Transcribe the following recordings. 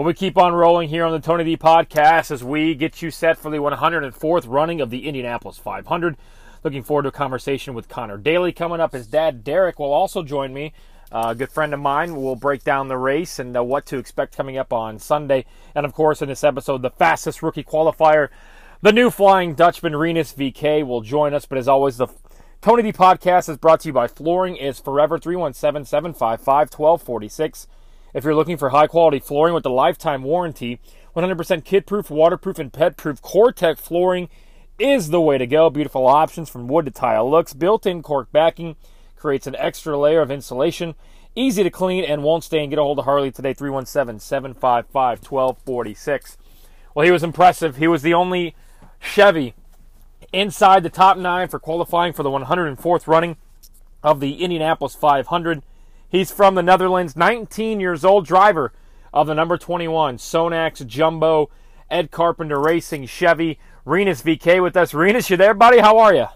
Well, we keep on rolling here on the Tony D podcast as we get you set for the 104th running of the Indianapolis 500. Looking forward to a conversation with Connor Daly coming up. His dad, Derek, will also join me. Uh, a good friend of mine will break down the race and uh, what to expect coming up on Sunday. And of course, in this episode, the fastest rookie qualifier, the new Flying Dutchman, Rinus VeeKay, will join us. But as always, the Tony D podcast is brought to you by Flooring is Forever 317 755 1246. If you're looking for high quality flooring with a lifetime warranty, 100% kid proof, waterproof, and pet proof COREtec flooring is the way to go. Beautiful options from wood to tile looks. Built in cork backing creates an extra layer of insulation. Easy to clean and won't stain. Get a hold of Harley today, 317 755 1246. Well, he was impressive. He was the only Chevy inside the top nine for qualifying for the 104th running of the Indianapolis 500. He's from the Netherlands, 19 years old, driver of the number 21 Sonax Jumbo Ed Carpenter Racing Chevy. Rinus VeeKay with us. Rinus, you there, buddy? How are you?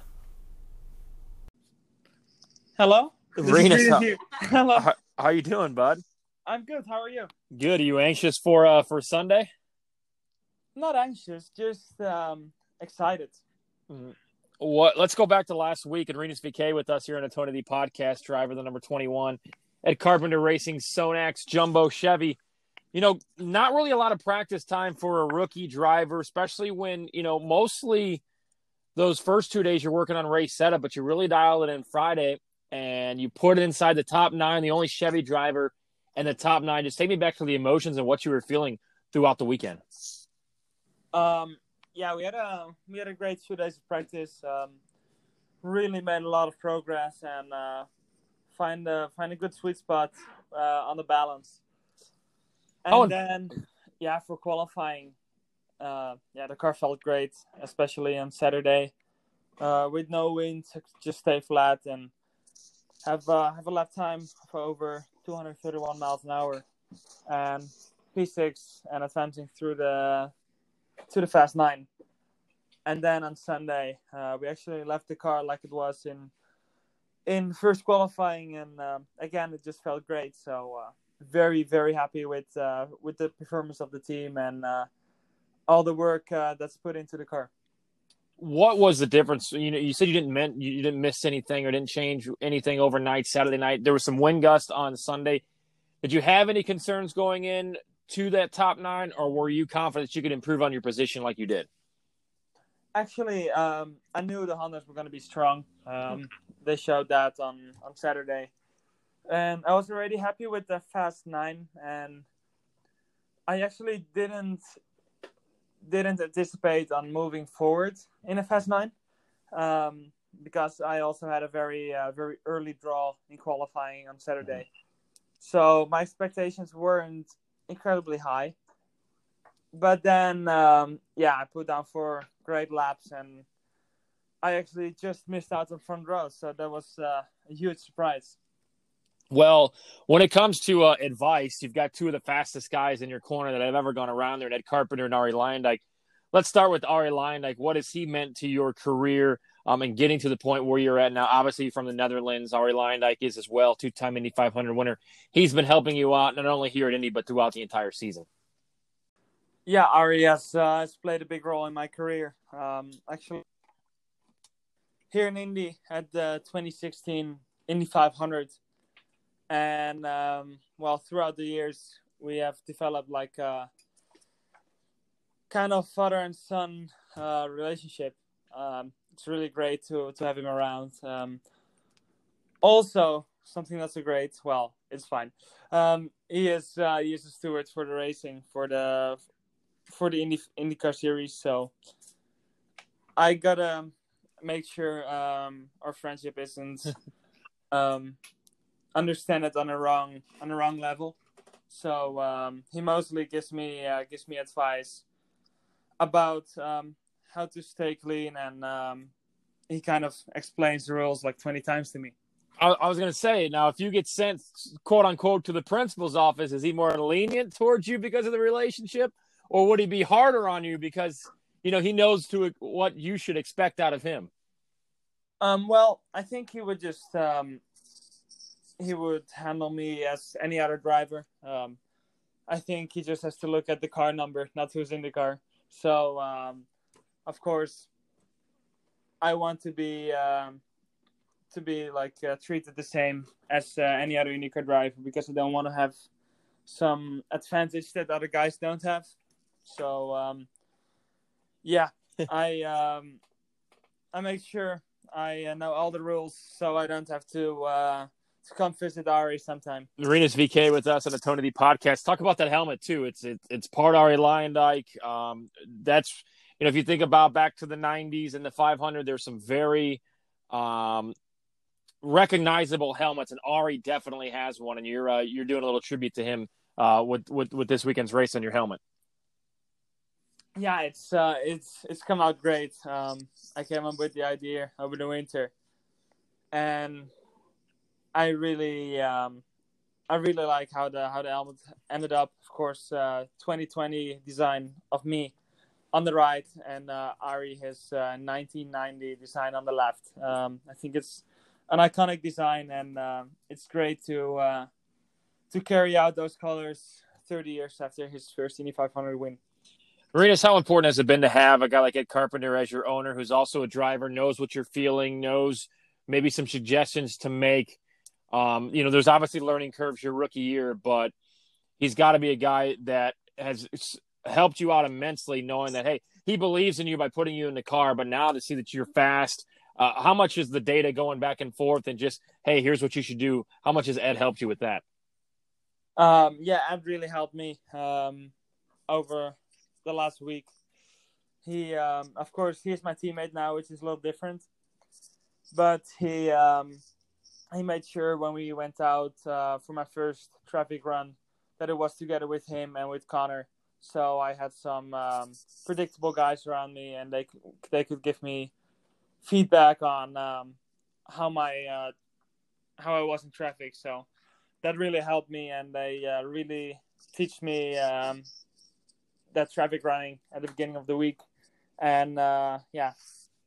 Hello. Rinus, how, Hello. how, how you doing, bud? I'm good. How are you? Good. Are you anxious for uh, for Sunday? Not anxious, just um, excited. What? Let's go back to last week and Rinus VeeKay with us here on the Tony D podcast. Driver, the number 21 Ed Carpenter Racing Sonax Jumbo Chevy. You know, not really a lot of practice time for a rookie driver, especially when, you know, mostly those first two days you're working on race setup, but you really dial it in Friday and you put it inside the top nine, the only Chevy driver and the top nine. Just take me back to the emotions and what you were feeling throughout the weekend. Um, yeah, we had a we had a great two days of practice. Um, really made a lot of progress and uh, find a find a good sweet spot uh, on the balance. And Oh. then, yeah, for qualifying, uh, yeah, the car felt great, especially on Saturday. Uh, with no wind, just stay flat and have uh, have a lap time for over 231 miles an hour, and P6 and advancing through the to the fast nine. And then on Sunday, uh, we actually left the car like it was in in first qualifying, and um, again, it just felt great. So uh, very very happy with uh, with the performance of the team and uh, all the work uh, that's put into the car. what was the difference? You know, you said you didn't meant you didn't miss anything or didn't change anything overnight Saturday night. There was some wind gust on Sunday. Did you have any concerns going in to that top nine, or were you confident you could improve on your position like you did? Actually, um, I knew the Hondas were going to be strong. Um, they showed that on, on Saturday. And I was already happy with the Fast 9. And I actually didn't didn't anticipate on moving forward in a Fast 9 um, because I also had a very uh, very early draw in qualifying on Saturday. So my expectations weren't incredibly high. But then, um, yeah, I put down four great laps, and I actually just missed out on front row. So that was uh, a huge surprise. Well, when it comes to uh, advice, you've got two of the fastest guys in your corner that I've ever gone around there, Ned Carpenter and Arie Luyendyk. Let's start with Arie Luyendyk. What has he meant to your career um, and getting to the point where you're at now? Obviously, from the Netherlands, Arie Luyendyk is as well, two-time Indy 500 winner. He's been helping you out not only here at Indy but throughout the entire season. Yeah, Arie has, uh, has played a big role in my career. Um, actually, here in Indy at the 2016 Indy 500, and um, well, throughout the years we have developed like a kind of father and son uh, relationship. Um, it's really great to to have him around. Um, also, something that's a great. Well, it's fine. Um, he is uh, he is a steward for the racing for the for the Indy IndyCar series. So I gotta make sure um, our friendship isn't um, understand it on a wrong on a wrong level. So um, he mostly gives me uh, gives me advice about um, how to stay clean, and um, he kind of explains the rules like twenty times to me. I, I was to say, now, if you get sent, quote unquote, to the principal's office, is he more lenient towards you because of the relationship? Or would he be harder on you because, you know, he knows to what you should expect out of him? Um, well, I think he would just um, he would handle me as any other driver. Um, I think he just has to look at the car number, not who's in the car. So, um, of course, I want to be um, to be like uh, treated the same as uh, any other IndyCar driver because I don't want to have some advantage that other guys don't have. So, um, yeah, I um, I make sure I uh, know all the rules so I don't have to uh, to come visit Arie sometime. Marinas VeeKay with us on the Tony D podcast. Talk about that helmet too. It's it, it's part Arie Luyendyk. Um, that's you know if you think about back to the '90s and the 500, there's some very um, recognizable helmets, and Arie definitely has one. And you're uh, you're doing a little tribute to him uh, with with with this weekend's race on your helmet. Yeah, it's uh, it's it's come out great. Um, I came up with the idea over the winter, and I really, um, I really like how the how the helmet ended up. Of course, uh, 2020 design of me on the right, and uh, Arie his uh, 1990 design on the left. Um, I think it's an iconic design, and uh, it's great to uh, to carry out those colors 30 years after his first Indy 500 win. Rinus, how important has it been to have a guy like Ed Carpenter as your owner, who's also a driver, knows what you're feeling, knows maybe some suggestions to make? Um, you know, there's obviously learning curves your rookie year, but he's got to be a guy that has helped you out immensely, knowing that hey, he believes in you by putting you in the car. But now to see that you're fast, uh, how much is the data going back and forth, and just hey, here's what you should do? How much has Ed helped you with that? Um, yeah, Ed really helped me um, over the last week. He, um, of course, he's my teammate now, which is a little different. But he um, he made sure when we went out uh, for my first traffic run that it was together with him and with Connor. So I had some um, predictable guys around me, and they they could give me feedback on um, how my uh, how I was in traffic. So that really helped me, and they uh, really teach me um, that traffic running at the beginning of the week. And uh, yeah,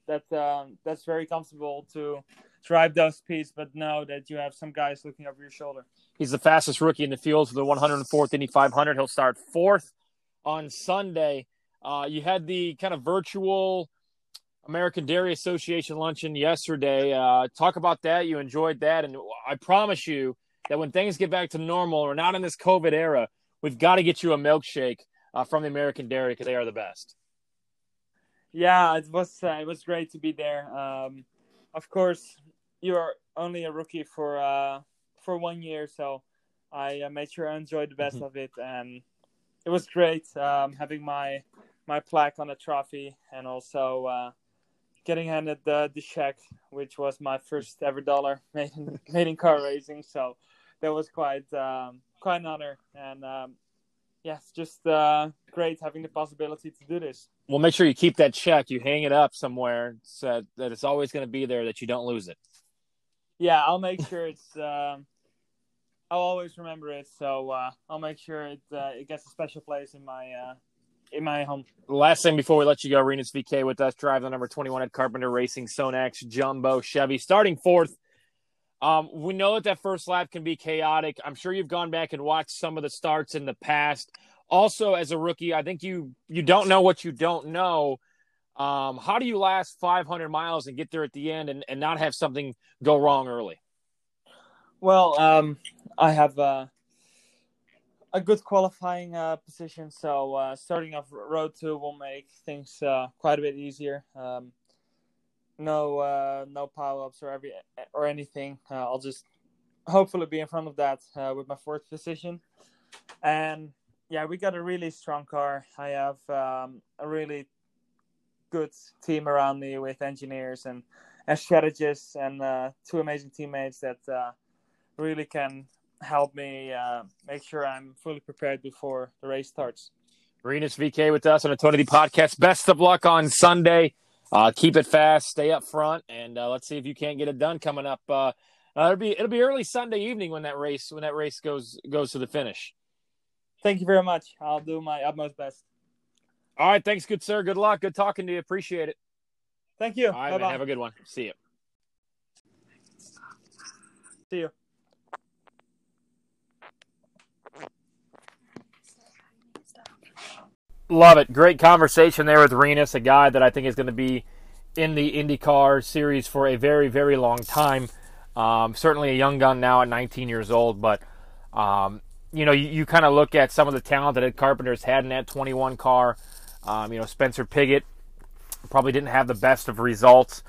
that uh, that's very comfortable to drive those speeds, but know that you have some guys looking over your shoulder. He's the fastest rookie in the field for the 104th Indy 500. He'll start fourth on Sunday. Uh, you had the kind of virtual American Dairy Association luncheon yesterday. Uh, talk about that. You enjoyed that, and I promise you that when things get back to normal, or not in this COVID era, we've got to get you a milkshake uh, from the American Dairy because they are the best. Yeah, it was uh, it was great to be there. Um, of course, you are only a rookie for uh, for one year, so I uh, made sure I enjoyed the best mm-hmm. of it, and it was great um, having my my plaque on a trophy, and also uh, getting handed the the check, which was my first ever dollar made in, made in car racing. So that was quite um, quite an honor, and um, yes, just uh, great having the possibility to do this. Well, make sure you keep that check. You hang it up somewhere so that it's always going to be there, that you don't lose it. Yeah, I'll make sure it's. Um, I'll always remember it, so uh, I'll make sure it uh, it gets a special place in my uh, in my home. Last thing before we let you go, Rinus VeeKay with us, drive the number twenty one Ed Carpenter Racing Sonax Jumbo Chevy, starting fourth. Um, we know that that first lap can be chaotic. I'm sure you've gone back and watched some of the starts in the past. Also, as a rookie, I think you you don't know what you don't know. Um, how do you last 500 miles and get there at the end and, and not have something go wrong early? Well, um, I have uh, a good qualifying uh, position, so uh, starting off road two will make things uh, quite a bit easier. Um, no, uh, no power ups or every or anything. Uh, I'll just hopefully be in front of that uh, with my fourth position, and yeah, we got a really strong car. I have um, a really good team around me with engineers and, and strategists and uh, two amazing teammates that uh, really can help me uh, make sure I'm fully prepared before the race starts. Rinus VeeKay with us on the Tony D podcast. Best of luck on Sunday. Uh, keep it fast, stay up front, and uh, let's see if you can't get it done coming up. Uh, it'll be it'll be early Sunday evening when that race when that race goes goes to the finish. Thank you very much. I'll do my utmost best. All right, thanks, good sir. Good luck. Good talking to you. Appreciate it. Thank you. All right, man, have a good one. See you. See you. Love it. Great conversation there with Rinus, a guy that I think is going to be in the IndyCar series for a very, very long time. Um, certainly a young gun now at 19 years old, but um, you know, you, you kind of look at some of the talent that Ed Carpenter's had in that 21 car. Um, you know, Spencer Pigot probably didn't have the best of results,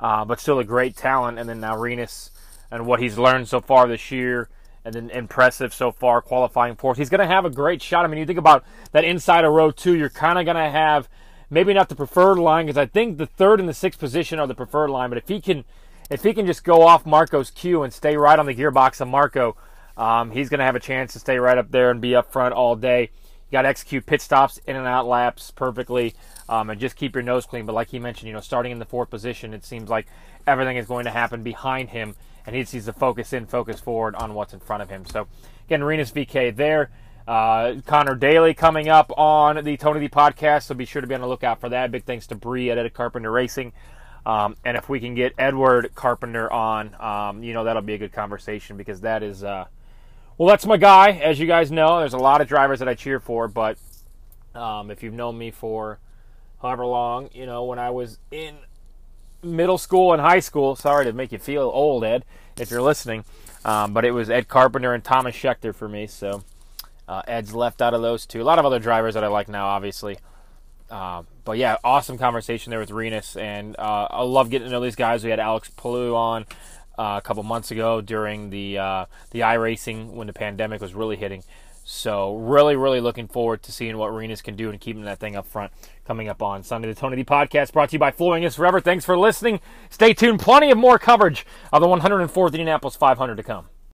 uh, but still a great talent. And then now Rinus and what he's learned so far this year and then impressive so far qualifying fourth. He's going to have a great shot. I mean, you think about that inside of row two, you're kind of going to have maybe not the preferred line because I think the third and the sixth position are the preferred line. But if he can, if he can just go off Marco's cue and stay right on the gearbox of Marco, um, he's going to have a chance to stay right up there and be up front all day. You got to execute pit stops, in and out laps perfectly, um, and just keep your nose clean. But like he mentioned, you know, starting in the fourth position, it seems like everything is going to happen behind him and he needs to focus in, focus forward on what's in front of him. So, again, Rinus VeeKay there. Uh, Connor Daly coming up on the Tony D podcast, so be sure to be on the lookout for that. Big thanks to Bree at Ed Carpenter Racing. Um, and if we can get Edward Carpenter on, um, you know, that'll be a good conversation because that is, uh, well, that's my guy. As you guys know, there's a lot of drivers that I cheer for, but um, if you've known me for however long, you know, when I was in middle school and high school. Sorry to make you feel old, Ed, if you're listening. Um, but it was Ed Carpenter and Tomas Scheckter for me. So uh, Ed's left out of those two. A lot of other drivers that I like now, obviously. Uh, but yeah, awesome conversation there with Rinus, and uh, I love getting to know these guys. We had Alex Palou on uh, a couple months ago during the uh, the iRacing when the pandemic was really hitting. So really, really looking forward to seeing what Rinus can do and keeping that thing up front coming up on Sunday. The Tony D podcast brought to you by Flooring is Forever. Thanks for listening. Stay tuned. Plenty of more coverage of the 104th Indianapolis 500 to come.